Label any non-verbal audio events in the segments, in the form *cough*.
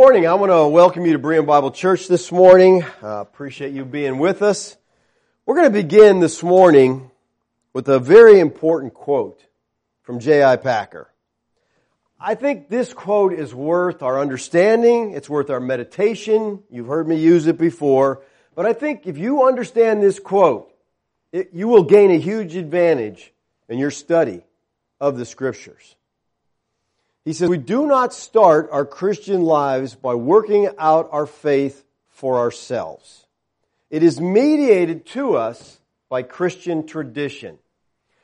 morning. I want to welcome you to Berean Bible Church this morning. Uh, appreciate you being with us. We're going to begin this morning with a very important quote from J.I. Packer. I think this quote is worth our understanding. It's worth our meditation. You've heard me use it before. But I think if you understand this quote, it, you will gain a huge advantage in your study of the scriptures. He says, we do not start our Christian lives by working out our faith for ourselves. It is mediated to us by Christian tradition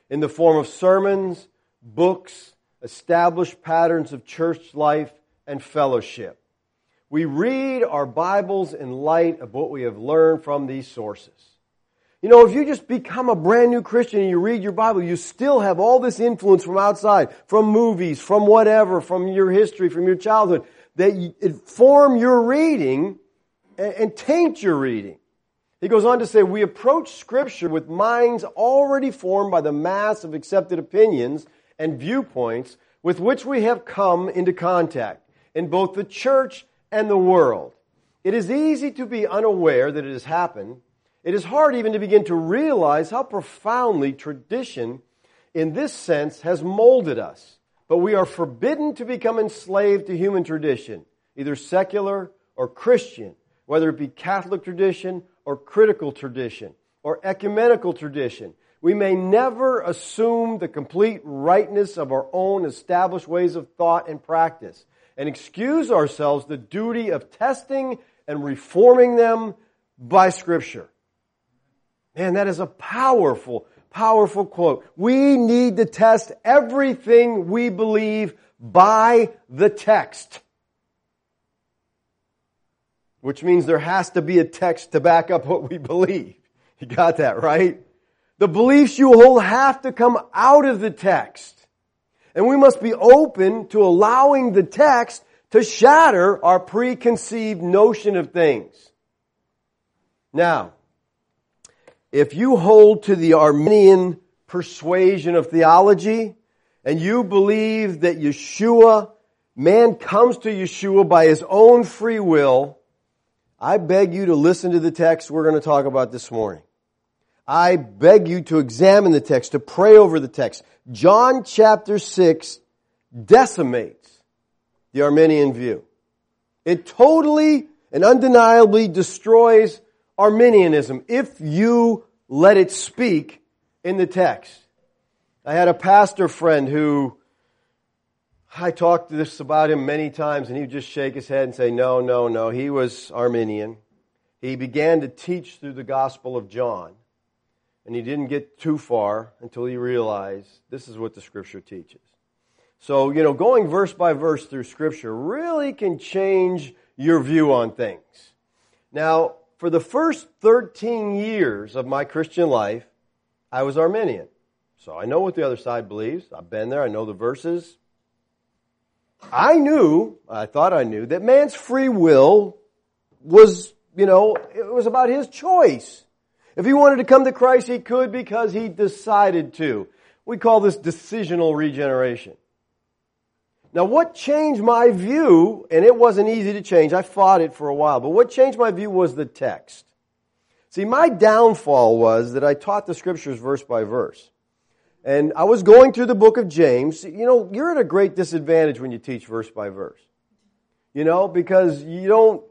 in the form of sermons, books, established patterns of church life, and fellowship. We read our Bibles in light of what we have learned from these sources. You know, if you just become a brand new Christian and you read your Bible, you still have all this influence from outside, from movies, from whatever, from your history, from your childhood, that inform your reading and, and taint your reading. He goes on to say, we approach scripture with minds already formed by the mass of accepted opinions and viewpoints with which we have come into contact in both the church and the world. It is easy to be unaware that it has happened it is hard even to begin to realize how profoundly tradition in this sense has molded us. But we are forbidden to become enslaved to human tradition, either secular or Christian, whether it be Catholic tradition or critical tradition or ecumenical tradition. We may never assume the complete rightness of our own established ways of thought and practice and excuse ourselves the duty of testing and reforming them by scripture. Man, that is a powerful, powerful quote. We need to test everything we believe by the text. Which means there has to be a text to back up what we believe. *laughs* You got that, right? The beliefs you hold have to come out of the text. And we must be open to allowing the text to shatter our preconceived notion of things. Now, if you hold to the Arminian persuasion of theology and you believe that Yeshua, man comes to Yeshua by his own free will, I beg you to listen to the text we're going to talk about this morning. I beg you to examine the text, to pray over the text. John chapter 6 decimates the Arminian view. It totally and undeniably destroys Arminianism if you let it speak in the text. I had a pastor friend who I talked to this about him many times and he would just shake his head and say, no, no, no. He was Arminian. He began to teach through the Gospel of John. And he didn't get too far until he realized this is what the Scripture teaches. So, you know, going verse by verse through Scripture really can change your view on things. Now, for the first 13 years of my Christian life, I was Arminian. So I know what the other side believes. I've been there. I know the verses. I knew, I thought I knew, that man's free will was, you know, it was about his choice. If he wanted to come to Christ, he could because he decided to. We call this decisional regeneration. Now, what changed my view, and it wasn't easy to change, I fought it for a while, but what changed my view was the text. See, my downfall was that I taught the scriptures verse by verse. And I was going through the book of James. You know, you're at a great disadvantage when you teach verse by verse. You know, because you don't,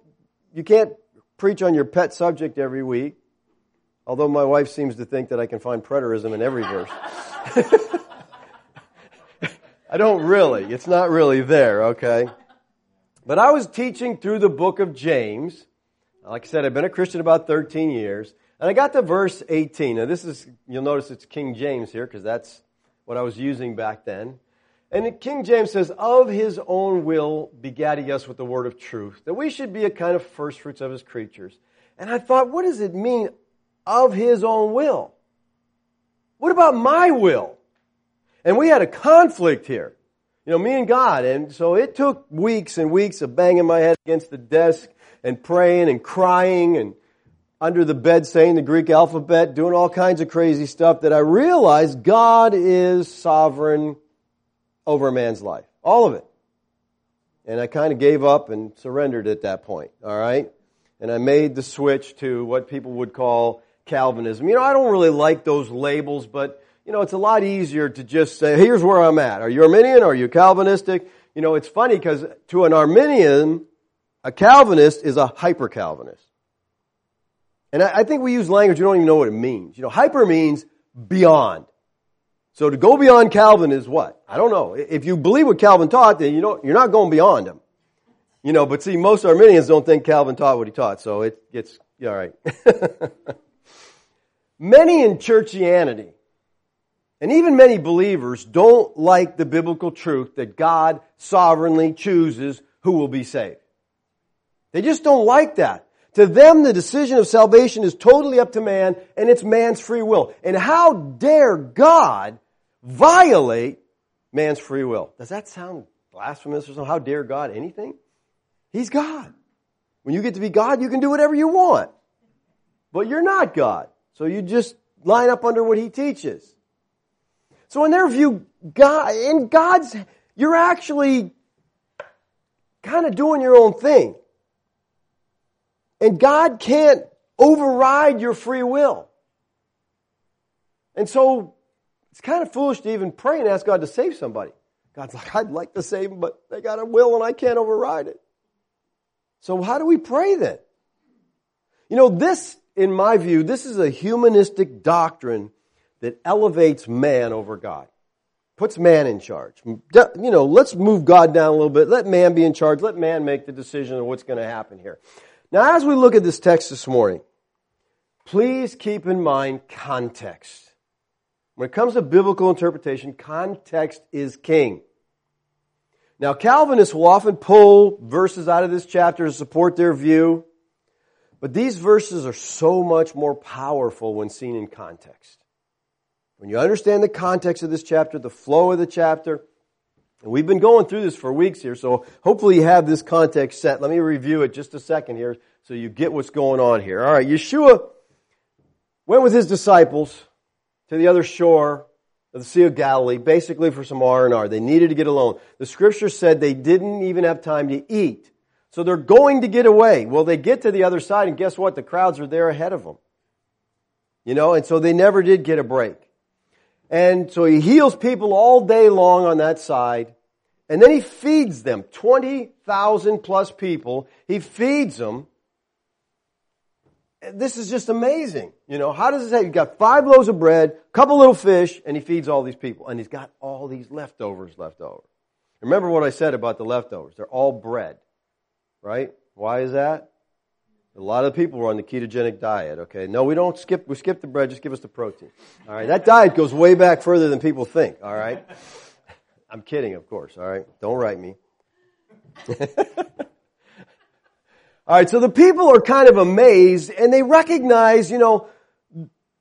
you can't preach on your pet subject every week. Although my wife seems to think that I can find preterism in every verse. *laughs* I don't really. It's not really there, okay? But I was teaching through the book of James. Like I said, I've been a Christian about 13 years. And I got to verse 18. Now this is, you'll notice it's King James here because that's what I was using back then. And King James says, of his own will begat he us with the word of truth, that we should be a kind of first fruits of his creatures. And I thought, what does it mean, of his own will? What about my will? And we had a conflict here. You know, me and God. And so it took weeks and weeks of banging my head against the desk and praying and crying and under the bed saying the Greek alphabet, doing all kinds of crazy stuff that I realized God is sovereign over a man's life. All of it. And I kind of gave up and surrendered at that point, all right? And I made the switch to what people would call Calvinism. You know, I don't really like those labels, but, you know, it's a lot easier to just say, here's where I'm at. Are you Arminian? Are you Calvinistic? You know, it's funny because to an Arminian, a Calvinist is a hyper Calvinist. And I, I think we use language, we don't even know what it means. You know, hyper means beyond. So to go beyond Calvin is what? I don't know. If you believe what Calvin taught, then you know, you're not going beyond him. You know, but see, most Arminians don't think Calvin taught what he taught, so it gets, all right. *laughs* many in churchianity, and even many believers don't like the biblical truth that God sovereignly chooses who will be saved. They just don't like that. To them, the decision of salvation is totally up to man, and it's man's free will. And how dare God violate man's free will. Does that sound blasphemous or something? How dare God anything? He's God. When you get to be God, you can do whatever you want. But you're not God. So you just line up under what He teaches. So in their view, God, in God's, you're actually kind of doing your own thing. And God can't override your free will. And so it's kind of foolish to even pray and ask God to save somebody. God's like, I'd like to save them, but they got a will and I can't override it. So how do we pray then? You know, this, in my view, this is a humanistic doctrine that elevates man over God. Puts man in charge. You know, let's move God down a little bit. Let man be in charge. Let man make the decision of what's going to happen here. Now, as we look at this text this morning, please keep in mind context. When it comes to biblical interpretation, context is king. Now, Calvinists will often pull verses out of this chapter to support their view, but these verses are so much more powerful when seen in context. When you understand the context of this chapter, the flow of the chapter, and we've been going through this for weeks here, so hopefully you have this context set. Let me review it just a second here so you get what's going on here. All right, Yeshua went with his disciples to the other shore of the Sea of Galilee, basically for some R&R. They needed to get alone. The scripture said they didn't even have time to eat. So they're going to get away. Well, they get to the other side and guess what? The crowds are there ahead of them. You know, and so they never did get a break. And so he heals people all day long on that side. And then he feeds them. 20,000 plus people. He feeds them this is just amazing. You know, how does this happen? You've got five loaves of bread, a couple little fish, and he feeds all these people. And he's got all these leftovers left over. Remember what I said about the leftovers. They're all bread. Right? Why is that? A lot of people were on the ketogenic diet, okay? No, we don't skip, we skip the bread, just give us the protein. All right? That diet goes way back further than people think, all right? *laughs* I'm kidding, of course, all right? Don't write me. *laughs* All right, so the people are kind of amazed and they recognize, you know,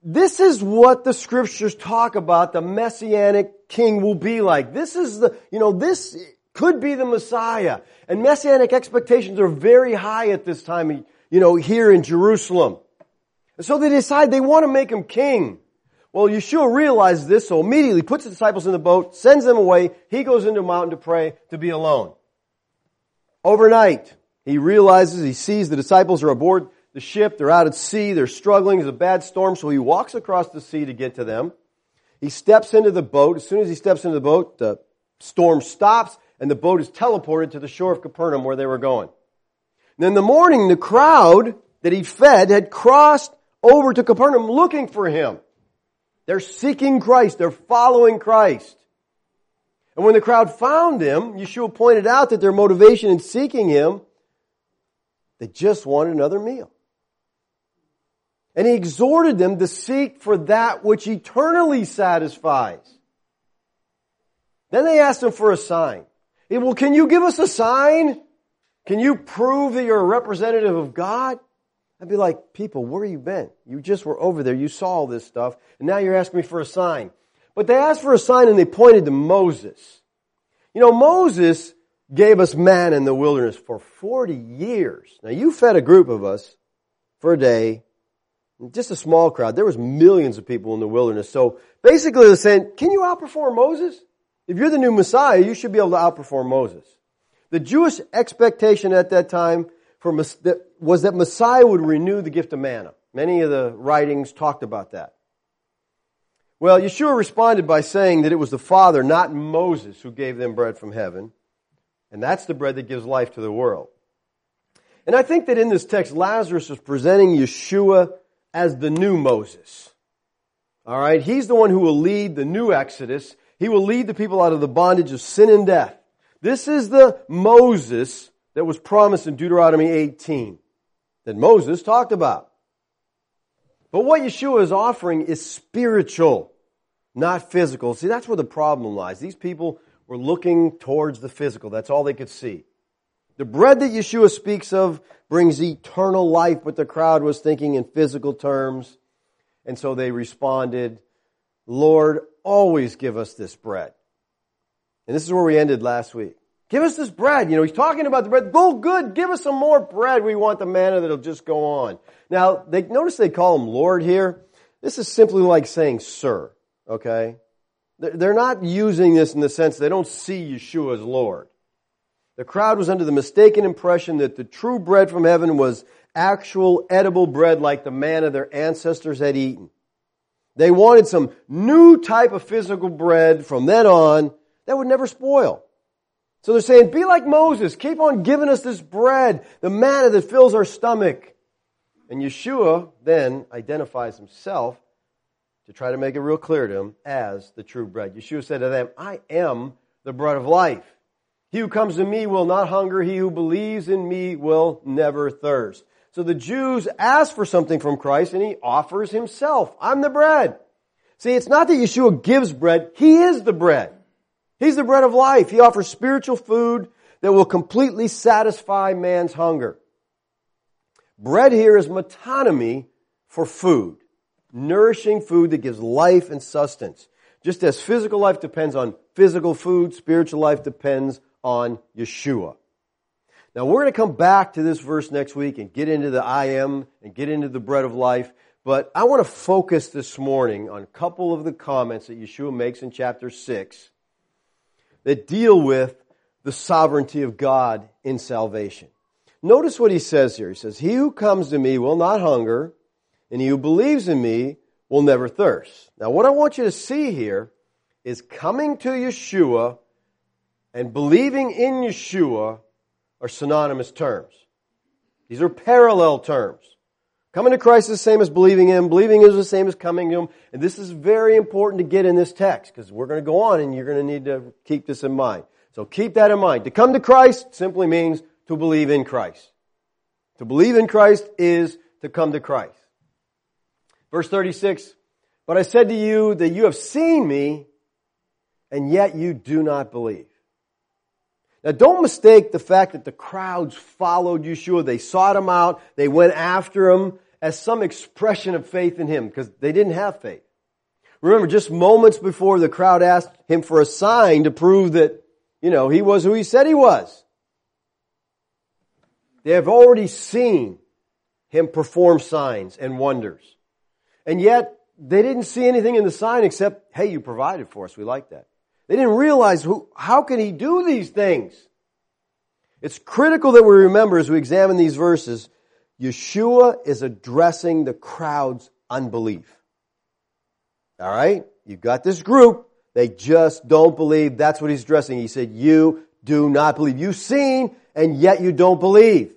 this is what the scriptures talk about the messianic king will be like. This is the, you know, this could be the Messiah. And messianic expectations are very high at this time, you know, here in Jerusalem. And so they decide they want to make him king. Well, Yeshua realizes this, so immediately puts the disciples in the boat, sends them away. He goes into a mountain to pray to be alone. Overnight, he realizes, he sees the disciples are aboard the ship. They're out at sea. They're struggling. There's a bad storm. So he walks across the sea to get to them. He steps into the boat. As soon as he steps into the boat, the storm stops and the boat is teleported to the shore of Capernaum where they were going. Then the morning, the crowd that he fed had crossed over to Capernaum looking for him. They're seeking Christ. They're following Christ. And when the crowd found him, Yeshua pointed out that their motivation in seeking him they just wanted another meal. And he exhorted them to seek for that which eternally satisfies. Then they asked him for a sign. Well, can you give us a sign? Can you prove that you're a representative of God? I'd be like, people, where have you been? You just were over there. You saw all this stuff. And now you're asking me for a sign. But they asked for a sign and they pointed to Moses. You know, Moses gave us man in the wilderness for 40 years. Now you fed a group of us for a day, just a small crowd. There was millions of people in the wilderness. So basically they're saying, can you outperform Moses? If you're the new Messiah, you should be able to outperform Moses. The Jewish expectation at that time was that Messiah would renew the gift of manna. Many of the writings talked about that. Well, Yeshua responded by saying that it was the Father, not Moses, who gave them bread from heaven. And that's the bread that gives life to the world. And I think that in this text, Lazarus is presenting Yeshua as the new Moses. All right? He's the one who will lead the new Exodus. He will lead the people out of the bondage of sin and death. This is the Moses that was promised in Deuteronomy 18 that Moses talked about. But what Yeshua is offering is spiritual, not physical. See, that's where the problem lies. These people were looking towards the physical. That's all they could see. The bread that Yeshua speaks of brings eternal life, but the crowd was thinking in physical terms. And so they responded, Lord, always give us this bread. And this is where we ended last week. Give us this bread. You know, he's talking about the bread. Go good. Give us some more bread. We want the manna that'll just go on. Now, they, notice they call him Lord here. This is simply like saying sir. Okay? They're not using this in the sense they don't see Yeshua as Lord. The crowd was under the mistaken impression that the true bread from heaven was actual edible bread like the manna their ancestors had eaten. They wanted some new type of physical bread from then on that would never spoil. So they're saying, be like Moses. Keep on giving us this bread, the manna that fills our stomach. And Yeshua then identifies himself to try to make it real clear to him as the true bread. Yeshua said to them, I am the bread of life. He who comes to me will not hunger. He who believes in me will never thirst. So the Jews ask for something from Christ and he offers himself. I'm the bread. See, it's not that Yeshua gives bread. He is the bread. He's the bread of life. He offers spiritual food that will completely satisfy man's hunger. Bread here is metonymy for food nourishing food that gives life and sustenance. Just as physical life depends on physical food, spiritual life depends on Yeshua. Now we're going to come back to this verse next week and get into the I am and get into the bread of life. But I want to focus this morning on a couple of the comments that Yeshua makes in chapter 6 that deal with the sovereignty of God in salvation. Notice what he says here. He says, He who comes to me will not hunger, and he who believes in me will never thirst. Now, what I want you to see here is coming to Yeshua and believing in Yeshua are synonymous terms. These are parallel terms. Coming to Christ is the same as believing Him. Believing is the same as coming to Him. And this is very important to get in this text because we're going to go on and you're going to need to keep this in mind. So keep that in mind. To come to Christ simply means to believe in Christ. To believe in Christ is to come to Christ. Verse 36, but I said to you that you have seen me and yet you do not believe. Now don't mistake the fact that the crowds followed Yeshua. They sought him out. They went after him as some expression of faith in him because they didn't have faith. Remember, just moments before the crowd asked him for a sign to prove that, you know, he was who he said he was. They have already seen him perform signs and wonders. And yet, they didn't see anything in the sign except, hey, you provided for us. We like that. They didn't realize who, how can he do these things? It's critical that we remember as we examine these verses, Yeshua is addressing the crowd's unbelief. Alright? You've got this group. They just don't believe. That's what he's addressing. He said, you do not believe. You've seen and yet you don't believe.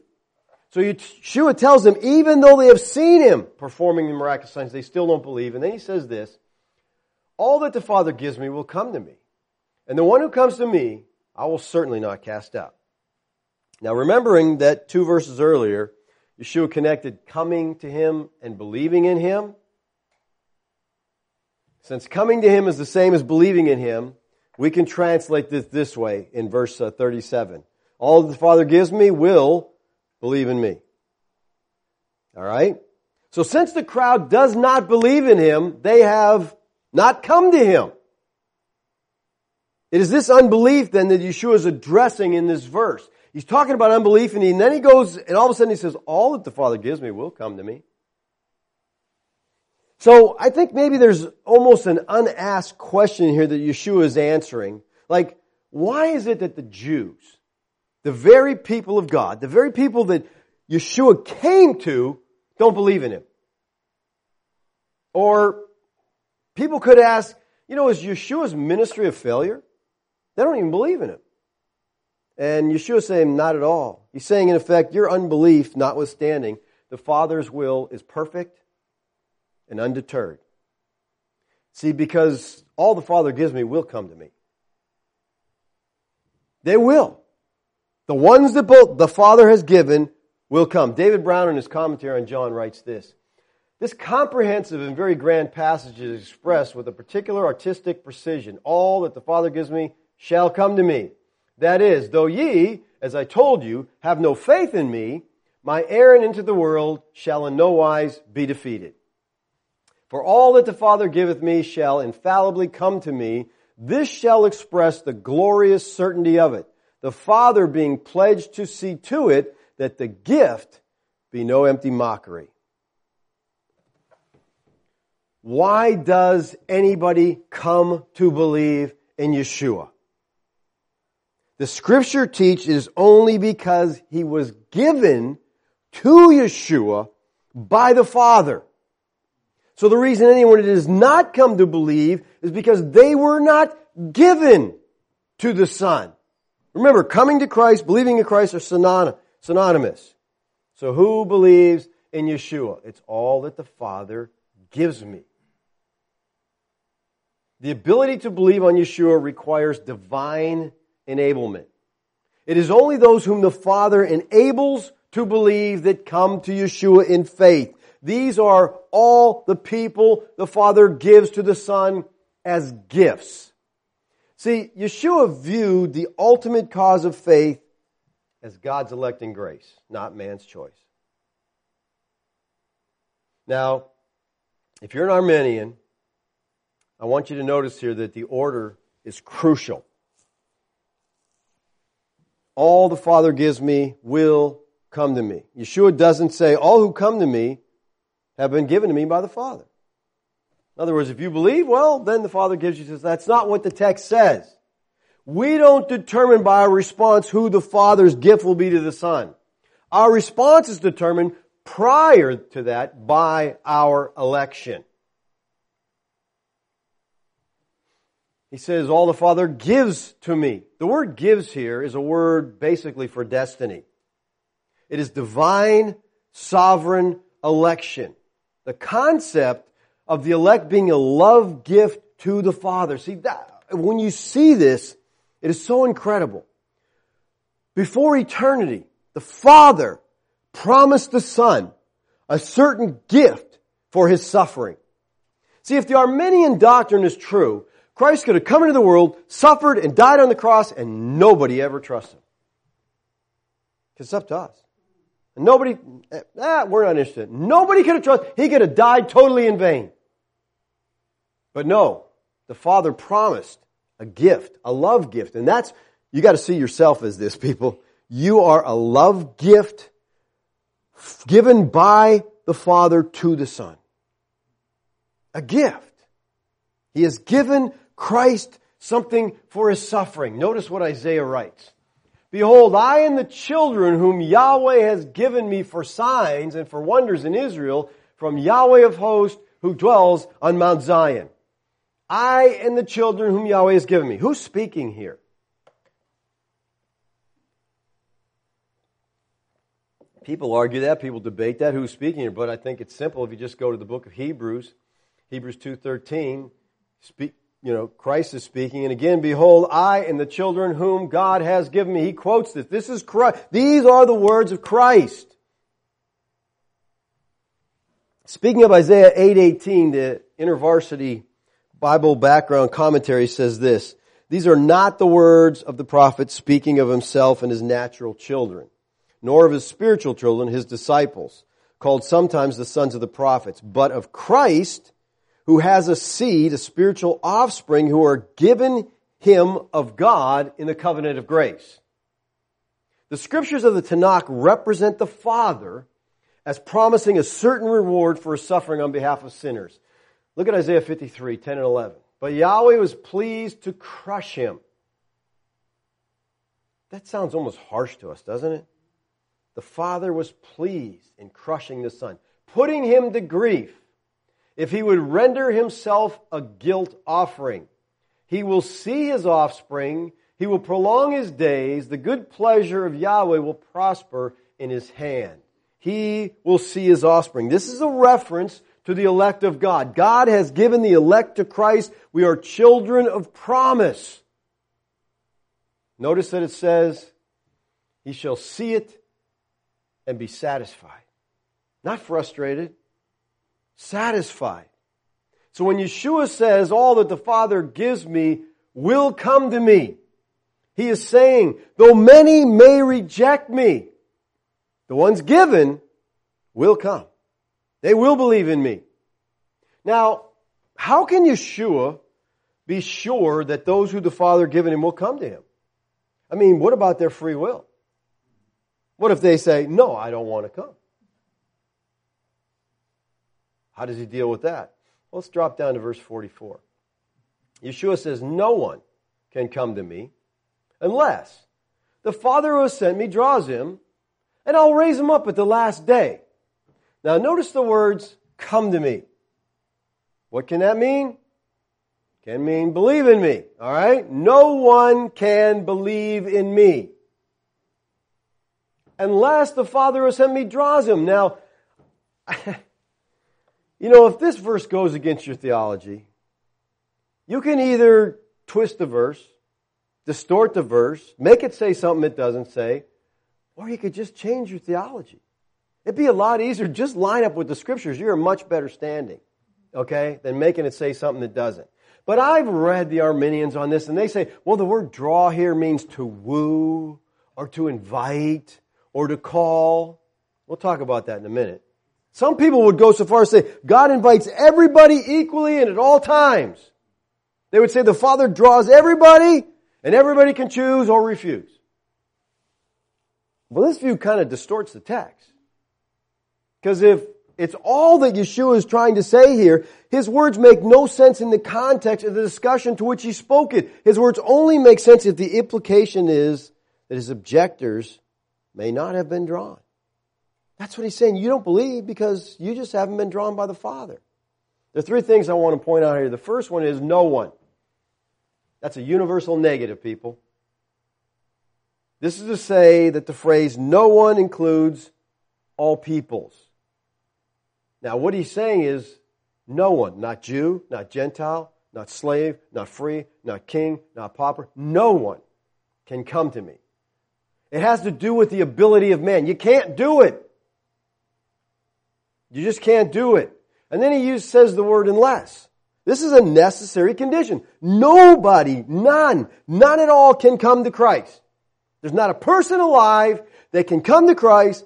So Yeshua tells them, even though they have seen him performing the miraculous signs, they still don't believe. And then he says this, all that the Father gives me will come to me. And the one who comes to me, I will certainly not cast out. Now remembering that two verses earlier, Yeshua connected coming to him and believing in him. Since coming to him is the same as believing in him, we can translate this this way in verse uh, 37. All that the Father gives me will believe in me. Alright? So since the crowd does not believe in him, they have not come to him. It is this unbelief then that Yeshua is addressing in this verse. He's talking about unbelief and, he, and then he goes and all of a sudden he says, all that the Father gives me will come to me. So I think maybe there's almost an unasked question here that Yeshua is answering. Like, why is it that the Jews, the very people of God, the very people that Yeshua came to, don't believe in him. Or people could ask, you know, is Yeshua's ministry a failure? They don't even believe in him. And Yeshua saying, not at all. He's saying, in effect, your unbelief notwithstanding, the Father's will is perfect and undeterred. See, because all the Father gives me will come to me. They will. The ones that both the Father has given will come. David Brown in his commentary on John writes this. This comprehensive and very grand passage is expressed with a particular artistic precision. All that the Father gives me shall come to me. That is, though ye, as I told you, have no faith in me, my errand into the world shall in no wise be defeated. For all that the Father giveth me shall infallibly come to me. This shall express the glorious certainty of it. The Father being pledged to see to it that the gift be no empty mockery. Why does anybody come to believe in Yeshua? The scripture teaches only because he was given to Yeshua by the Father. So the reason anyone does not come to believe is because they were not given to the Son. Remember, coming to Christ, believing in Christ are synonymous. So who believes in Yeshua? It's all that the Father gives me. The ability to believe on Yeshua requires divine enablement. It is only those whom the Father enables to believe that come to Yeshua in faith. These are all the people the Father gives to the Son as gifts. See, Yeshua viewed the ultimate cause of faith as God's electing grace, not man's choice. Now, if you're an Arminian, I want you to notice here that the order is crucial all the Father gives me will come to me. Yeshua doesn't say, all who come to me have been given to me by the Father. In other words, if you believe, well, then the Father gives you. Says that's not what the text says. We don't determine by our response who the Father's gift will be to the Son. Our response is determined prior to that by our election. He says, all the Father gives to me. The word gives here is a word basically for destiny. It is divine, sovereign election. The concept of the elect being a love gift to the Father. See, that, when you see this, it is so incredible. Before eternity, the Father promised the Son a certain gift for His suffering. See, if the Arminian doctrine is true, Christ could have come into the world, suffered, and died on the cross, and nobody ever trusts him. Because It's up to us. And nobody, ah, we're not interested. Nobody could have trusted. He could have died totally in vain. But no, the Father promised a gift, a love gift. And that's, you got to see yourself as this, people. You are a love gift given by the Father to the Son. A gift. He has given Christ something for his suffering. Notice what Isaiah writes. Behold, I and the children whom Yahweh has given me for signs and for wonders in Israel from Yahweh of hosts who dwells on Mount Zion. I and the children whom Yahweh has given me. Who's speaking here? People argue that, people debate that, who's speaking here, but I think it's simple if you just go to the book of Hebrews, Hebrews 2.13, speak, you know, Christ is speaking, and again, behold, I and the children whom God has given me. He quotes this. This is Christ. These are the words of Christ. Speaking of Isaiah 8:18, the InterVarsity Bible background commentary says this: These are not the words of the prophet speaking of himself and his natural children, nor of his spiritual children, his disciples, called sometimes the sons of the prophets, but of Christ who has a seed, a spiritual offspring, who are given him of God in the covenant of grace. The scriptures of the Tanakh represent the Father as promising a certain reward for his suffering on behalf of sinners. Look at Isaiah 53, 10 and 11. But Yahweh was pleased to crush him. That sounds almost harsh to us, doesn't it? The Father was pleased in crushing the Son, putting him to grief. If he would render himself a guilt offering, he will see his offspring, he will prolong his days, the good pleasure of Yahweh will prosper in his hand. He will see his offspring. This is a reference to the elect of God. God has given the elect to Christ. We are children of promise. Notice that it says, He shall see it and be satisfied. Not frustrated, satisfied. So when Yeshua says, All that the Father gives me will come to me, He is saying, though many may reject me, the ones given will come. They will believe in me. Now, how can Yeshua be sure that those who the Father given him will come to him? I mean, what about their free will? What if they say, no, I don't want to come? How does he deal with that? Let's drop down to verse 44. Yeshua says, no one can come to me unless the Father who has sent me draws him, and I'll raise him up at the last day. Now notice the words, come to me. What can that mean? Can mean believe in me. All right? No one can believe in me unless the Father who sent me draws him. Now, *laughs* you know, if this verse goes against your theology, you can either twist the verse, distort the verse, make it say something it doesn't say, or you could just change your theology. It'd be a lot easier. Just line up with the scriptures. You're a much better standing, okay, than making it say something that doesn't. But I've read the Arminians on this and they say, well, the word draw here means to woo or to invite or to call. We'll talk about that in a minute. Some people would go so far as to say God invites everybody equally and at all times. They would say the Father draws everybody and everybody can choose or refuse. Well, this view kind of distorts the text. Because if it's all that Yeshua is trying to say here. His words make no sense in the context of the discussion to which he spoke it. His words only make sense if the implication is that his objectors may not have been drawn. That's what he's saying. You don't believe because you just haven't been drawn by the Father. There are three things I want to point out here. The first one is no one. That's a universal negative, people. This is to say that the phrase no one includes all peoples. Now, what he's saying is no one, not Jew, not Gentile, not slave, not free, not king, not pauper, no one can come to me. It has to do with the ability of man. You can't do it. You just can't do it. And then he says the word unless. This is a necessary condition. Nobody, none, none at all can come to Christ. There's not a person alive that can come to Christ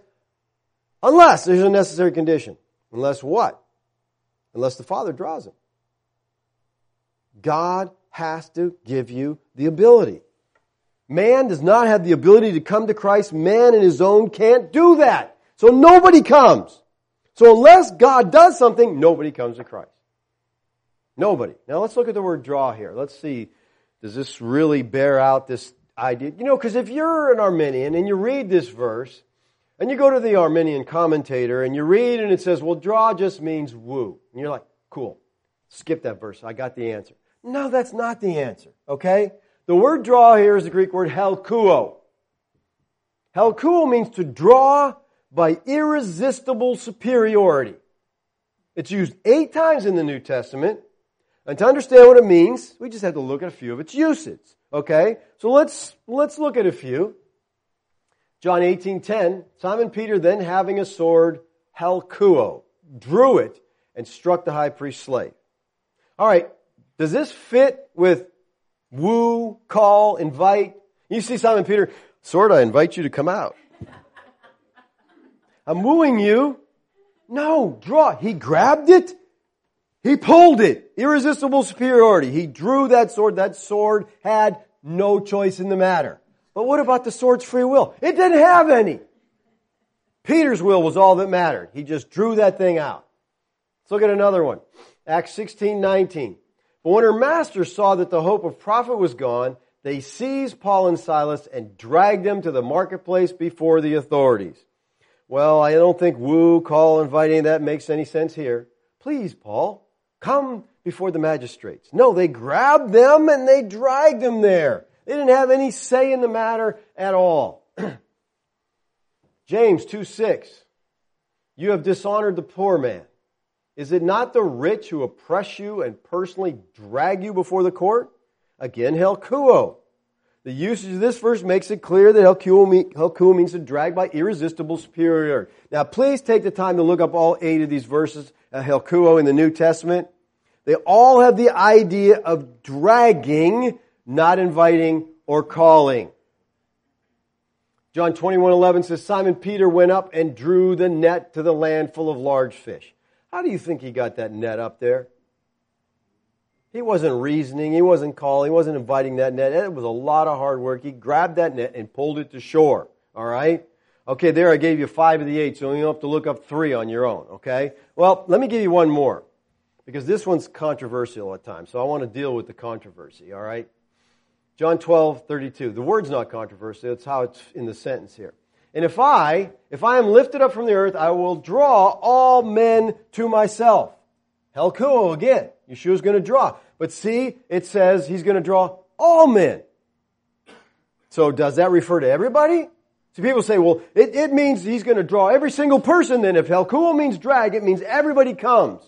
unless there's a necessary condition. Unless what? Unless the Father draws him. God has to give you the ability. Man does not have the ability to come to Christ. Man in his own can't do that. So nobody comes. So unless God does something, nobody comes to Christ. Nobody. Now let's look at the word draw here. Let's see, does this really bear out this idea? You know, because if you're an Arminian and you read this verse, and you go to the Arminian commentator and you read and it says, well, draw just means woo. And you're like, cool. Skip that verse. I got the answer. No, that's not the answer. Okay? The word draw here is the Greek word helkuo. Helkuo means to draw by irresistible superiority. It's used eight times in the New Testament. And to understand what it means, we just have to look at a few of its uses. Okay? So let's, let's look at a few. John 18:10, Simon Peter then having a sword, helkuo, drew it and struck the high priest's slave. All right, does this fit with woo, call, invite? You see Simon Peter, sword, I invite you to come out. I'm wooing you. No, draw. He grabbed it. He pulled it. Irresistible superiority. He drew that sword. That sword had no choice in the matter. But what about the sword's free will? It didn't have any. Peter's will was all that mattered. He just drew that thing out. Let's look at another one. Acts 16, 19. But when her master saw that the hope of profit was gone, they seized Paul and Silas and dragged them to the marketplace before the authorities. Well, I don't think woo, call, inviting that makes any sense here. Please, Paul, come before the magistrates. No, they grabbed them and they dragged them there. They didn't have any say in the matter at all. *clears throat* James 2 6. You have dishonored the poor man. Is it not the rich who oppress you and personally drag you before the court? Again, helkuo. The usage of this verse makes it clear that helkuo, means to drag by irresistible superiority. Now, please take the time to look up all eight of these verses, uh, helkuo in the New Testament. They all have the idea of dragging, not inviting or calling. John 21, 11 says, Simon Peter went up and drew the net to the land full of large fish. How do you think he got that net up there? He wasn't reasoning, he wasn't calling, he wasn't inviting that net. It was a lot of hard work. He grabbed that net and pulled it to shore. All right? Okay, there I gave you five of the eight, so you don't have to look up three on your own. Okay? Well, let me give you one more. Because this one's controversial at times, so I want to deal with the controversy, all right? John 12, 32. The word's not controversial, it's how it's in the sentence here. And if I, if I am lifted up from the earth, I will draw all men to myself. Helkuo again. Yeshua's going to draw. But see, it says he's going to draw all men. So does that refer to everybody? See, people say, well, it, it means he's going to draw every single person then. If Helkuo means drag, it means everybody comes.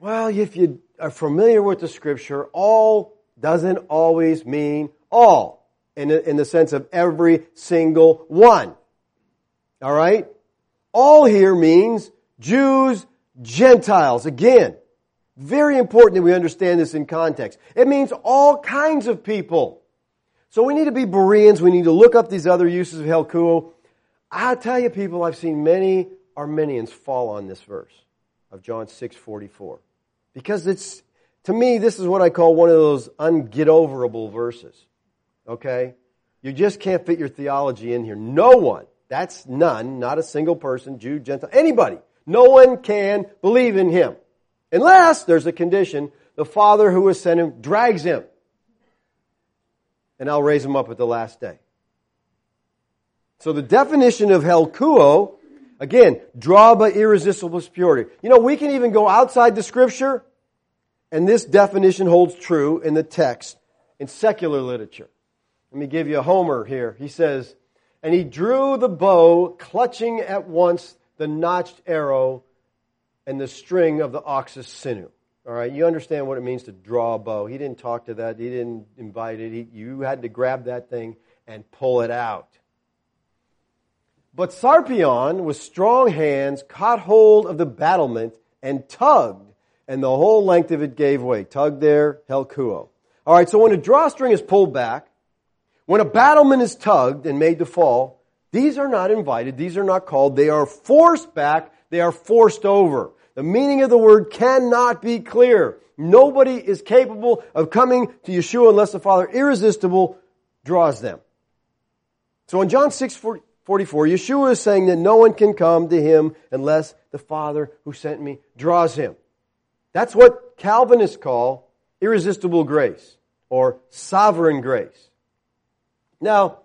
Well, if you are familiar with the scripture, all doesn't always mean all in, in the sense of every single one. All right? All here means Jews, Gentiles. Again, very important that we understand this in context. It means all kinds of people. So we need to be Bereans. We need to look up these other uses of Helkuo. I tell you people, I've seen many Arminians fall on this verse of John 6:44. Because it's to me this is what I call one of those unget-overable verses. Okay? You just can't fit your theology in here. No one that's none, not a single person, Jew, Gentile, anybody. No one can believe in him. Unless there's a condition, the Father who has sent him drags him. And I'll raise him up at the last day. So the definition of helkuo, again, draw by irresistible purity. You know, we can even go outside the scripture, and this definition holds true in the text in secular literature. Let me give you a Homer here. He says, and he drew the bow, clutching at once the notched arrow and the string of the ox's sinew. All right, you understand what it means to draw a bow. He didn't talk to that. He didn't invite it. He, you had to grab that thing and pull it out. But Sarpedon, with strong hands, caught hold of the battlement and tugged, and the whole length of it gave way. Tugged there, helkuo. All right, so when a drawstring is pulled back, when a battlement is tugged and made to fall, these are not invited, these are not called, they are forced back, they are forced over. The meaning of the word cannot be clear. Nobody is capable of coming to Yeshua unless the Father, irresistible, draws them. So in John 6 44, Yeshua is saying that no one can come to him unless the Father who sent me draws him. That's what Calvinists call irresistible grace or sovereign grace. Now,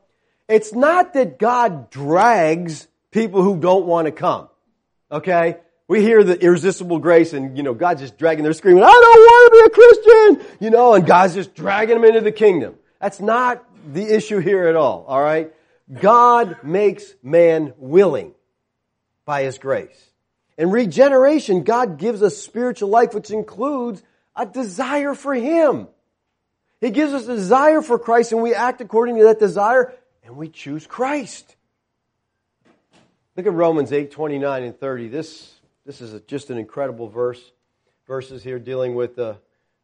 it's not that God drags people who don't want to come. Okay? We hear the irresistible grace and, you know, God's just dragging, they're screaming, I don't want to be a Christian! You know, and God's just dragging them into the kingdom. That's not the issue here at all, alright? God makes man willing by His grace. In regeneration, God gives us spiritual life which includes a desire for Him. He gives us a desire for Christ and we act according to that desire and we choose Christ. Look at Romans 8, 29 and 30. This, this is a, just an incredible verse. Verses here dealing with the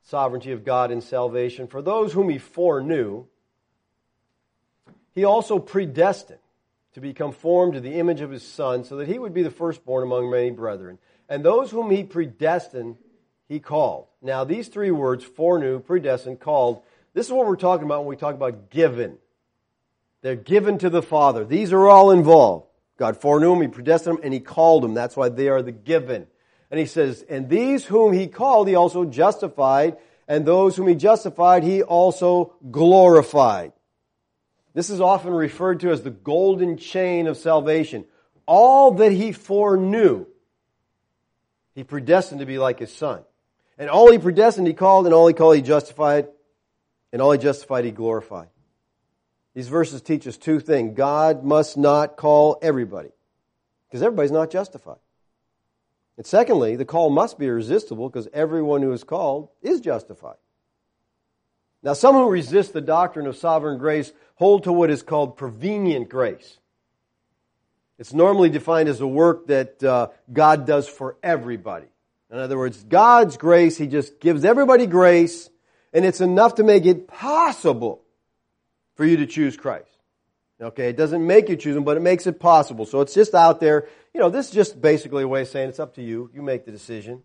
sovereignty of God in salvation. For those whom he foreknew, he also predestined to be conformed to the image of his son so that he would be the firstborn among many brethren. And those whom he predestined, he called. Now, these three words, foreknew, predestined, called, this is what we're talking about when we talk about given. They're given to the Father. These are all involved. God foreknew them, He predestined them, and He called them. That's why they are the given. And He says, and these whom He called, He also justified, and those whom he justified, he also glorified. This is often referred to as the golden chain of salvation. All that he foreknew, he predestined to be like his son. And all he predestined, he called, and all he called, he justified, and all he justified, he glorified. These verses teach us two things. God must not call everybody, because everybody's not justified. And secondly, the call must be irresistible because everyone who is called is justified. Now, some who resist the doctrine of sovereign grace hold to what is called prevenient grace. It's normally defined as a work that uh, God does for everybody. In other words, God's grace, He just gives everybody grace, and it's enough to make it possible for you to choose Christ. Okay, it doesn't make you choose him, but it makes it possible. So it's just out there. You know, this is just basically a way of saying it's up to you. You make the decision.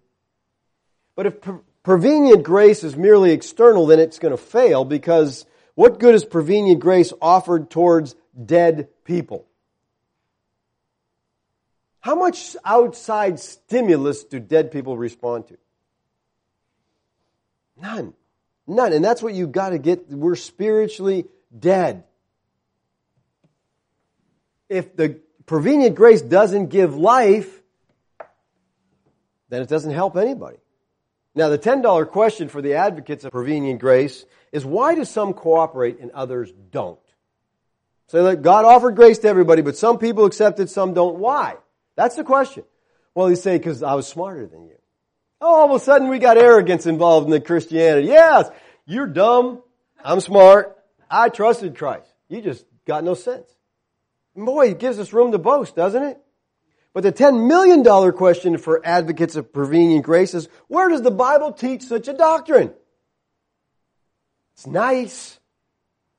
But if prevenient grace is merely external, then it's going to fail because what good is prevenient grace offered towards dead people? How much outside stimulus do dead people respond to? None. None. And that's what you've got to get. We're spiritually dead if the prevenient grace doesn't give life, then it doesn't help anybody. Now, the $10 question for the advocates of prevenient grace is why do some cooperate and others don't? So that God offered grace to everybody, but some people accepted, some don't. Why? That's the question. Well, you say, because I was smarter than you. Oh, all of a sudden we got arrogance involved in the Christianity. Yes, you're dumb. I'm smart. I trusted Christ. You just got no sense. Boy, it gives us room to boast, doesn't it? But the $10 million question for advocates of prevenient grace is, where does the Bible teach such a doctrine? It's nice.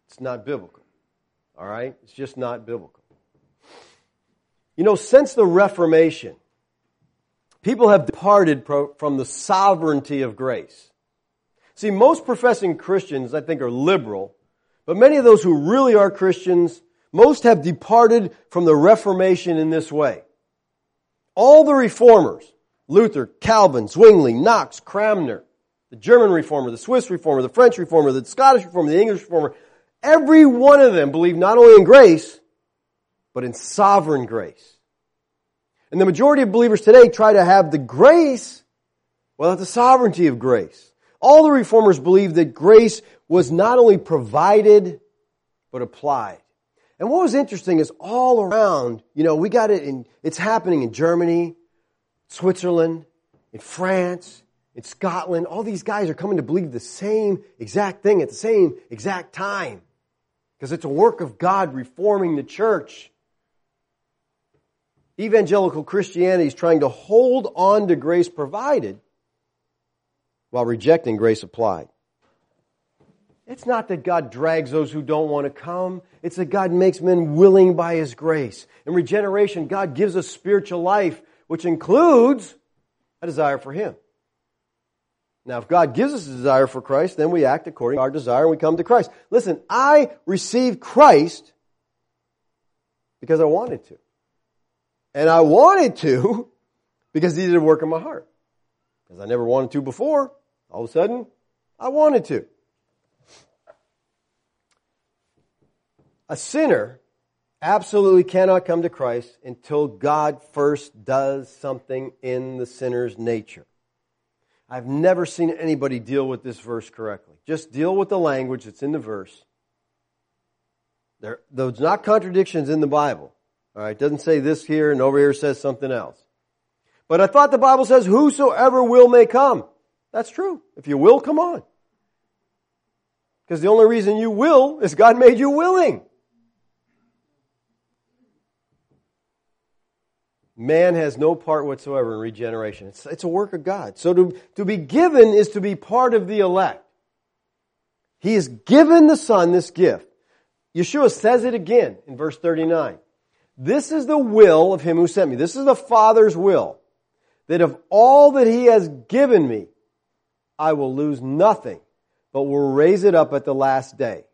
It's not biblical. All right? It's just not biblical. You know, since the Reformation, people have departed from the sovereignty of grace. See, most professing Christians, I think, are liberal, but many of those who really are Christians most have departed from the Reformation in this way. All the reformers, Luther, Calvin, Zwingli, Knox, Cranmer, the German reformer, the Swiss reformer, the French reformer, the Scottish reformer, the English reformer, every one of them believed not only in grace, but in sovereign grace. And the majority of believers today try to have the grace without the sovereignty of grace. All the reformers believed that grace was not only provided, but applied. And what was interesting is all around, you know, we got it in, it's happening in Germany, Switzerland, in France, in Scotland. All these guys are coming to believe the same exact thing at the same exact time. Because it's a work of God reforming the church. Evangelical Christianity is trying to hold on to grace provided while rejecting grace applied. It's not that God drags those who don't want to come. It's that God makes men willing by His grace. In regeneration, God gives us spiritual life, which includes a desire for Him. Now, if God gives us a desire for Christ, then we act according to our desire and we come to Christ. Listen, I received Christ because I wanted to. And I wanted to *laughs* because He did a work in my heart. Because I never wanted to before. All of a sudden, I wanted to. A sinner absolutely cannot come to Christ until God first does something in the sinner's nature. I've never seen anybody deal with this verse correctly. Just deal with the language that's in the verse. There, there's not contradictions in the Bible. All right, it doesn't say this here and over here says something else. But I thought the Bible says, whosoever will may come. That's true. If you will, come on. Because the only reason you will is God made you willing. Man has no part whatsoever in regeneration. It's, it's a work of God. So to, to be given is to be part of the elect. He has given the Son this gift. Yeshua says it again in verse 39. This is the will of him who sent me. This is the Father's will. That of all that he has given me, I will lose nothing, but will raise it up at the last day.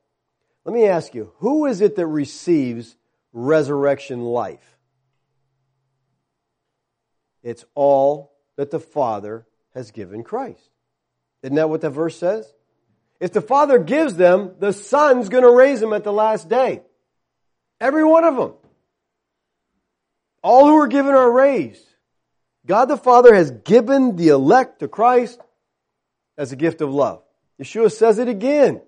Let me ask you, who is it that receives resurrection life? It's all that the Father has given Christ. Isn't that what the verse says? If the Father gives them, the Son's going to raise them at the last day. Every one of them. All who are given are raised. God the Father has given the elect to Christ as a gift of love. Yeshua says it again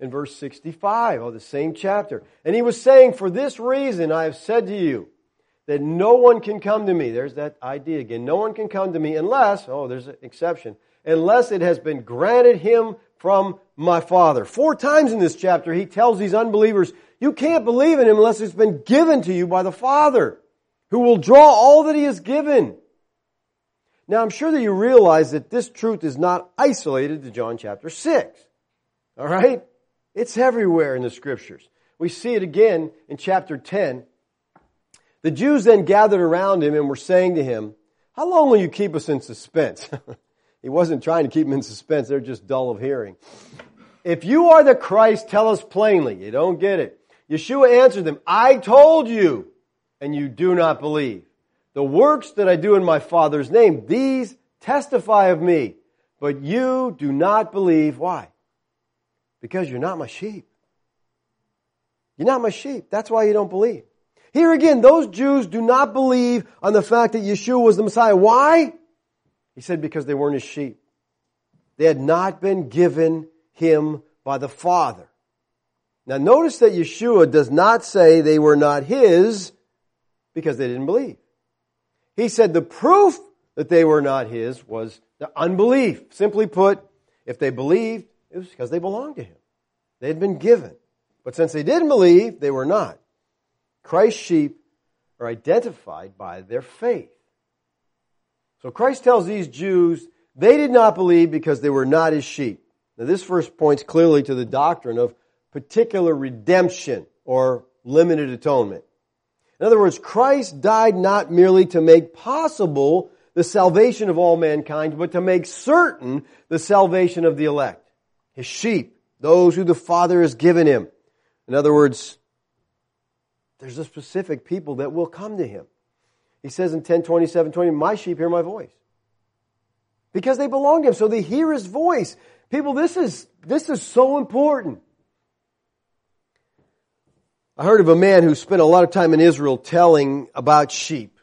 in verse 65 of the same chapter. And he was saying, For this reason I have said to you that no one can come to me. There's that idea again. No one can come to me unless, oh, there's an exception, unless it has been granted him from my Father. Four times in this chapter, he tells these unbelievers, you can't believe in him unless it's been given to you by the Father, who will draw all that he has given. Now, I'm sure that you realize that this truth is not isolated to John chapter 6. All right? It's everywhere in the scriptures. We see it again in chapter 10. The Jews then gathered around him and were saying to him, How long will you keep us in suspense? *laughs* he wasn't trying to keep them in suspense, they're just dull of hearing. If you are the Christ, tell us plainly. You don't get it. Yeshua answered them, I told you, and you do not believe. The works that I do in my Father's name, these testify of me. But you do not believe. Why? Because you're not my sheep. You're not my sheep. That's why you don't believe. Here again, those Jews do not believe on the fact that Yeshua was the Messiah. Why? He said because they weren't his sheep. They had not been given him by the Father. Now notice that Yeshua does not say they were not his because they didn't believe. He said the proof that they were not his was the unbelief. Simply put, if they believed, it was because they belonged to him. They had been given. But since they didn't believe, they were not. Christ's sheep are identified by their faith. So Christ tells these Jews they did not believe because they were not his sheep. Now this verse points clearly to the doctrine of particular redemption or limited atonement. In other words, Christ died not merely to make possible the salvation of all mankind, but to make certain the salvation of the elect, his sheep, those who the Father has given him. In other words, there's a specific people that will come to him. He says in 10, 27, 20, my sheep hear my voice. Because they belong to him, so they hear his voice. People, this is, this is so important. I heard of a man who spent a lot of time in Israel telling about sheep.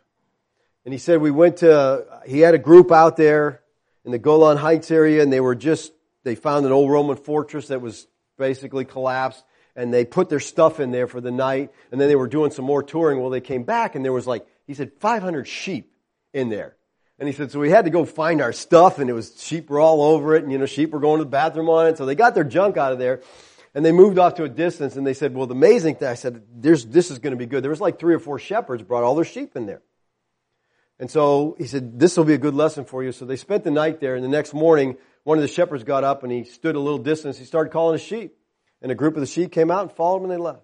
And he said we went to, he had a group out there in the Golan Heights area and they were just, they found an old Roman fortress that was basically collapsed and they put their stuff in there for the night and then they were doing some more touring. Well, they came back and there was like, he said 500 sheep in there. And he said, so we had to go find our stuff and it was, sheep were all over it and you know, sheep were going to the bathroom on it. So they got their junk out of there and they moved off to a distance and they said, well, the amazing thing, I said, There's, this is going to be good. There was like three or four shepherds brought all their sheep in there. And so he said, this will be a good lesson for you. So they spent the night there and the next morning, one of the shepherds got up and he stood a little distance. He started calling his sheep and a group of the sheep came out and followed him and they left.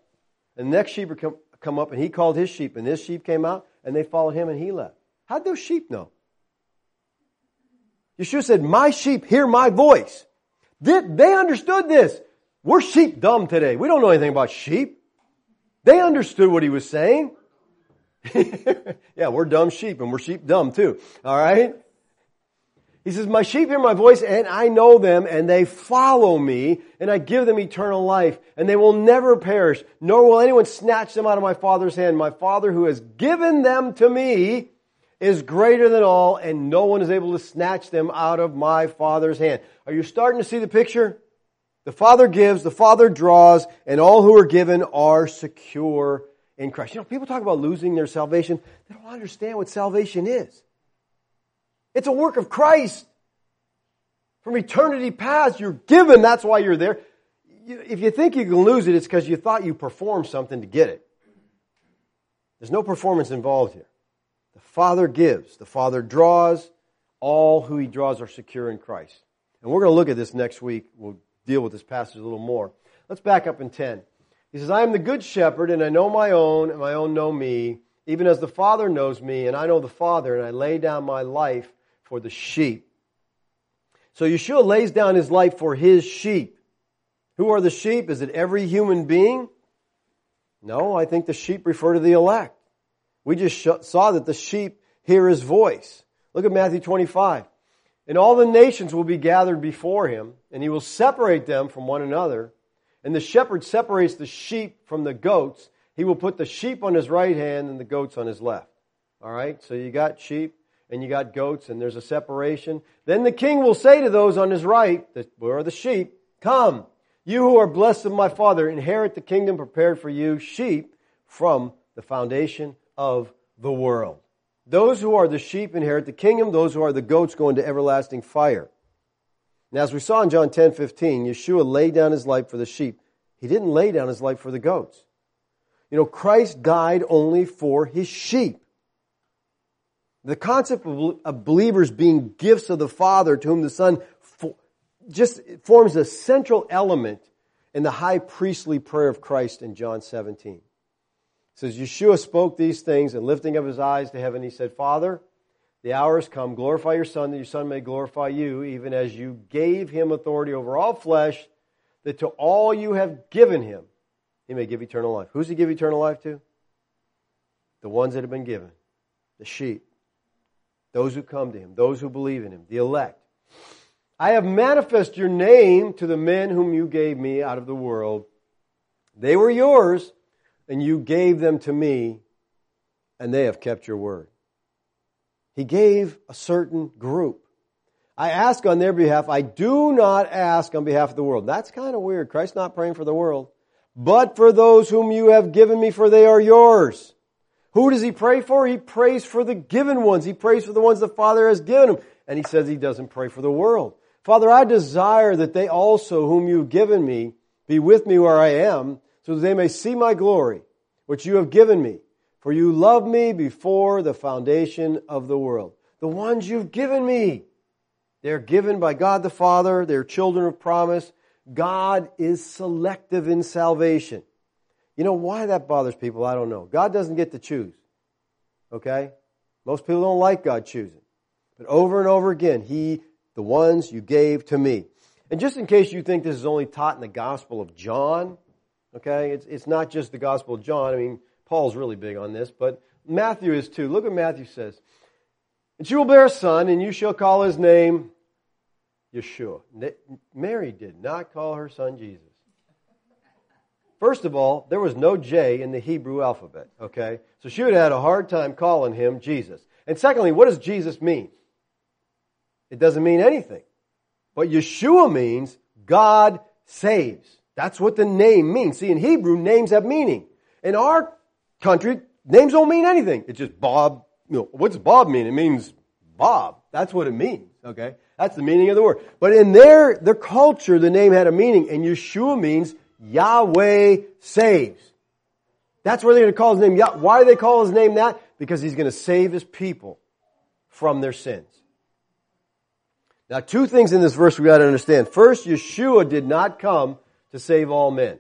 And the next sheep come, come up and he called his sheep and his sheep came out and they followed him and he left. How'd those sheep know? Yeshua said, my sheep hear my voice. They, they understood this. We're sheep dumb today. We don't know anything about sheep. They understood what he was saying. *laughs* yeah, we're dumb sheep and we're sheep dumb too. All right? He says, my sheep hear my voice and I know them and they follow me and I give them eternal life and they will never perish, nor will anyone snatch them out of my Father's hand. My Father who has given them to me is greater than all and no one is able to snatch them out of my Father's hand. Are you starting to see the picture? The Father gives, the Father draws, and all who are given are secure in Christ. You know, people talk about losing their salvation. They don't understand what salvation is. It's a work of Christ. From eternity past, you're given. That's why you're there. If you think you can lose it, it's because you thought you performed something to get it. There's no performance involved here. The Father gives. The Father draws. All who He draws are secure in Christ. And we're going to look at this next week. We'll deal with this passage a little more. Let's back up in 10. He says, I am the good shepherd, and I know my own, and my own know me, even as the Father knows me, and I know the Father, and I lay down my life for the sheep. So Yeshua lays down his life for his sheep. Who are the sheep? Is it every human being? No, I think the sheep refer to the elect. We just saw that the sheep hear his voice. Look at Matthew 25. And all the nations will be gathered before him, and he will separate them from one another. And the shepherd separates the sheep from the goats. He will put the sheep on his right hand and the goats on his left. All right? So you got sheep and you got goats, and there's a separation. Then the king will say to those on his right, where are the sheep? Come, you who are blessed of my Father, inherit the kingdom prepared for you, sheep, from the foundation of the world. Those who are the sheep inherit the kingdom, those who are the goats go into everlasting fire. Now, as we saw in John 10 15, Yeshua laid down his life for the sheep. He didn't lay down his life for the goats. You know, Christ died only for his sheep. The concept of believers being gifts of the Father to whom the Son just forms a central element in the high priestly prayer of Christ in John 17. It says, Yeshua spoke these things and lifting up his eyes to heaven, he said, Father, the hour has come. Glorify your Son, that your Son may glorify you, even as you gave him authority over all flesh, that to all you have given him, he may give eternal life. Who's he give eternal life to? The ones that have been given, the sheep, those who come to him, those who believe in him, the elect. I have manifested your name to the men whom you gave me out of the world. They were yours, and you gave them to me, and they have kept your word. He gave a certain group. I ask on their behalf. I do not ask on behalf of the world. That's kind of weird. Christ's not praying for the world. But for those whom you have given me, for they are yours. Who does he pray for? He prays for the given ones. He prays for the ones the Father has given him. And he says he doesn't pray for the world. Father, I desire that they also, whom you've given me, be with me where I am, so that they may see my glory, which you have given me. For you loved me before the foundation of the world. The ones you've given me. They're given by God the Father. They're children of promise. God is selective in salvation. You know why that bothers people? I don't know. God doesn't get to choose. Okay? Most people don't like God choosing. But over and over again, He the ones you gave to me. And just in case you think this is only taught in the Gospel of John, okay, it's, it's not just the Gospel of John. I mean, Paul's really big on this, but Matthew is too. Look what Matthew says. And she will bear a son, and you shall call his name Yeshua. Mary did not call her son Jesus. First of all, there was no J in the Hebrew alphabet, okay? So she would have had a hard time calling him Jesus. And secondly, what does Jesus mean? It doesn't mean anything. But Yeshua means God saves. That's what the name means. See, in Hebrew, names have meaning. In our country, names don't mean anything. It's just Bob. You know, what's Bob mean? It means Bob. That's what it means. Okay? That's the meaning of the word. But in their, their culture, the name had a meaning, and Yeshua means Yahweh saves. That's where they're going to call his name. Why do they call his name that? Because he's going to save his people from their sins. Now, two things in this verse we got to understand. First, Yeshua did not come to save all men.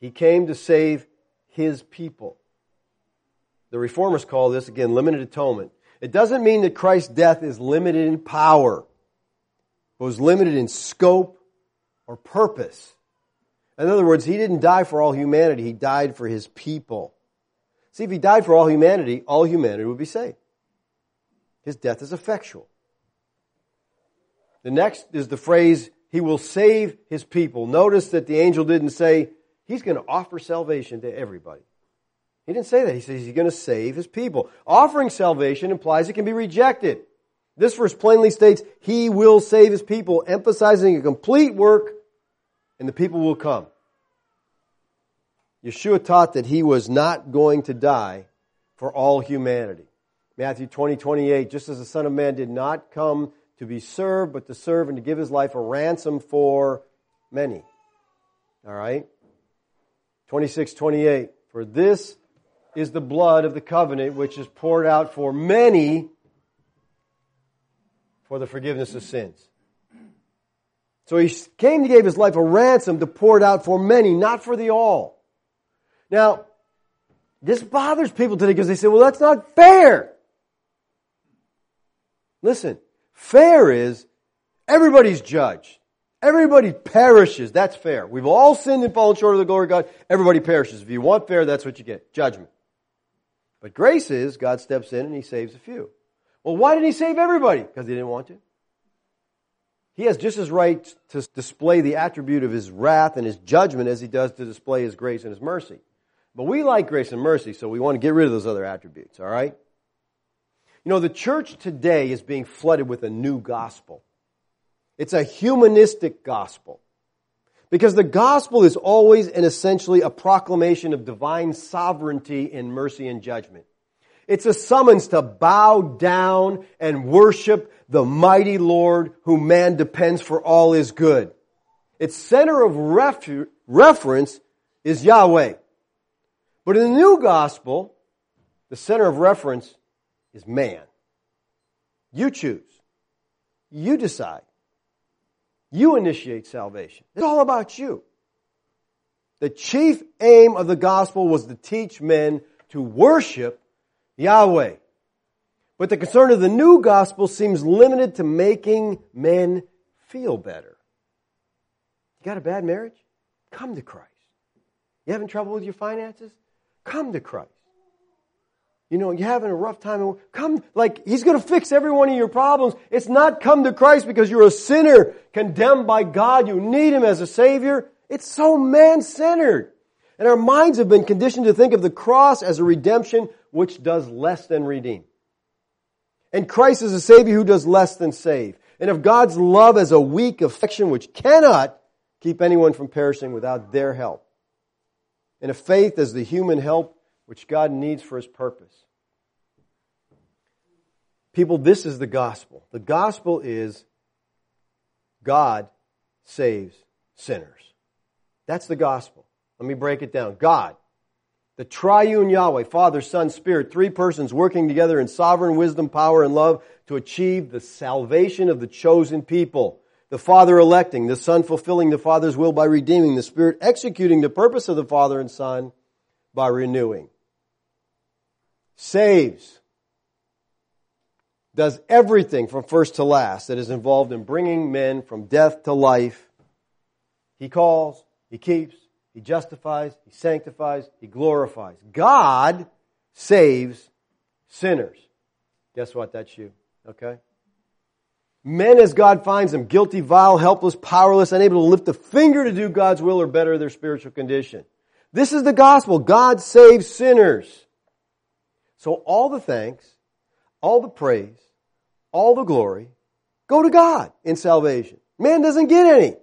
He came to save his people. The reformers call this, again, limited atonement. It doesn't mean that Christ's death is limited in power. It was limited in scope or purpose. In other words, he didn't die for all humanity. He died for his people. See, if he died for all humanity, all humanity would be saved. His death is effectual. The next is the phrase, He will save His people. Notice that the angel didn't say, He's going to offer salvation to everybody. He didn't say that. He says He's going to save His people. Offering salvation implies it can be rejected. This verse plainly states, He will save His people, emphasizing a complete work, and the people will come. Yeshua taught that He was not going to die for all humanity. Matthew 20, 28, just as the Son of Man did not come to be served, but to serve and to give his life a ransom for many. All right? 26, 28. For this is the blood of the covenant which is poured out for many for the forgiveness of sins. So he came to give his life a ransom to pour it out for many, not for the all. Now, this bothers people today because they say, well, that's not fair. Listen, Fair is everybody's judged. Everybody perishes. That's fair. We've all sinned and fallen short of the glory of God. Everybody perishes. If you want fair, that's what you get. Judgment. But grace is God steps in and he saves a few. Well, why didn't he save everybody? Because he didn't want to. He has just as right to display the attribute of his wrath and his judgment as he does to display his grace and his mercy. But we like grace and mercy, so we want to get rid of those other attributes, all right? You know, the church today is being flooded with a new gospel. It's a humanistic gospel. Because the gospel is always and essentially a proclamation of divine sovereignty in mercy and judgment. It's a summons to bow down and worship the mighty Lord whom man depends for all his good. Its center of reference is Yahweh. But in the new gospel, the center of reference is man. You choose. You decide. You initiate salvation. It's all about you. The chief aim of the gospel was to teach men to worship Yahweh. But the concern of the new gospel seems limited to making men feel better. You got a bad marriage? Come to Christ. You having trouble with your finances? Come to Christ. You know, you're having a rough time. Come, like, He's going to fix every one of your problems. It's not come to Christ because you're a sinner condemned by God. You need Him as a Savior. It's so man-centered. And our minds have been conditioned to think of the cross as a redemption which does less than redeem. And Christ is a Savior who does less than save. And if God's love is a weak affection which cannot keep anyone from perishing without their help. And if faith is the human help which God needs for His purpose. People, this is the gospel. The gospel is God saves sinners. That's the gospel. Let me break it down. God the triune Yahweh, Father, Son, Spirit, three persons working together in sovereign wisdom, power, and love to achieve the salvation of the chosen people. The Father electing, the Son fulfilling the Father's will by redeeming, the Spirit executing the purpose of the Father and Son by renewing. Saves. Does everything from first to last that is involved in bringing men from death to life. He calls, He keeps, he justifies, He sanctifies, He glorifies. God saves sinners. Guess what? That's you. Okay? Men as God finds them, guilty, vile, helpless, powerless, unable to lift a finger to do God's will or better their spiritual condition. This is the gospel. God saves sinners. So all the thanks, all the praise, all the glory go to God in salvation. Man doesn't get any.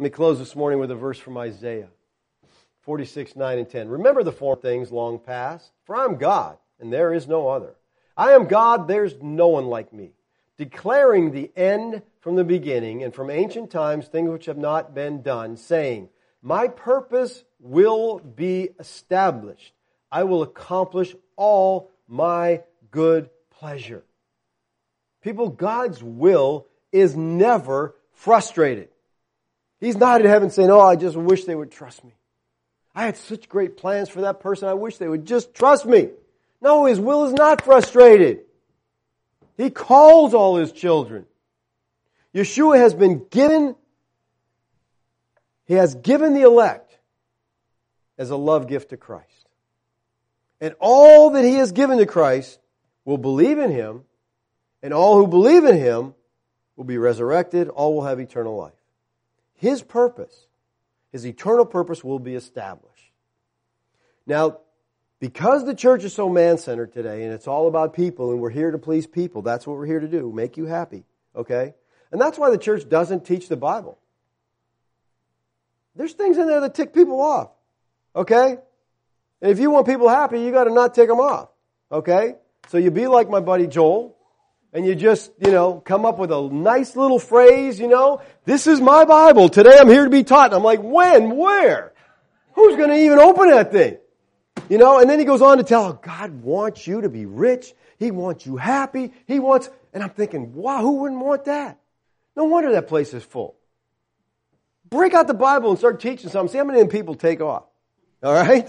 Let me close this morning with a verse from Isaiah 46, 9 and 10. Remember the four things long past, for I am God, and there is no other. I am God, there's no one like me, declaring the end from the beginning, and from ancient times things which have not been done, saying, My purpose will be established. I will accomplish all my good pleasure. People, God's will is never frustrated. He's not in heaven saying, Oh, I just wish they would trust me. I had such great plans for that person. I wish they would just trust me. No, His will is not frustrated. He calls all His children. Yeshua has been given, He has given the elect as a love gift to Christ. And all that He has given to Christ will believe in Him, and all who believe in Him will be resurrected, all will have eternal life. His purpose, His eternal purpose will be established. Now, because the church is so man-centered today and it's all about people and we're here to please people, that's what we're here to do, make you happy, okay? And that's why the church doesn't teach the Bible. There's things in there that tick people off, okay? And if you want people happy, you gotta not tick them off, okay? So you be like my buddy Joel, and you just, you know, come up with a nice little phrase, you know, this is my Bible. Today I'm here to be taught. And I'm like, when? Where? Who's going to even open that thing? You know, and then he goes on to tell, God wants you to be rich. He wants you happy. He wants, and I'm thinking, wow, who wouldn't want that? No wonder that place is full. Break out the Bible and start teaching something. See how many people take off. All right?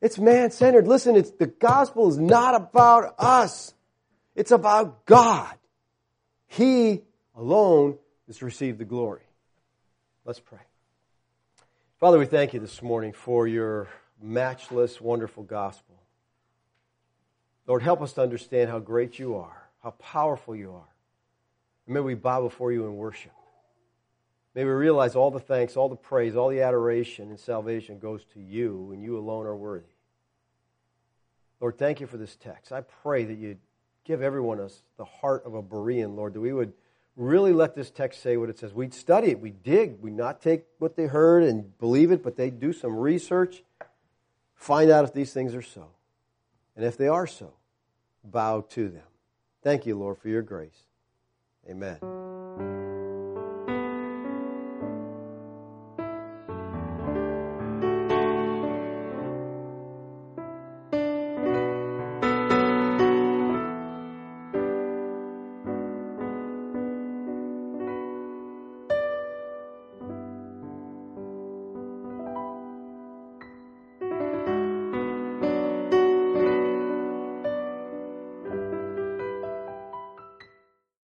It's man-centered. Listen, it's, the gospel is not about us. It's about God. He alone is to receive the glory. Let's pray. Father, we thank you this morning for your matchless, wonderful gospel. Lord, help us to understand how great you are, how powerful you are. And may we bow before you in worship. May we realize all the thanks, all the praise, all the adoration and salvation goes to you, and you alone are worthy. Lord, thank you for this text. I pray that you give everyone us the heart of a Berean, Lord, that we would really let this text say what it says. We'd study it, we dig, we not take what they heard and believe it, but they do some research, find out if these things are so. And if they are so, bow to them. Thank you, Lord, for your grace. Amen.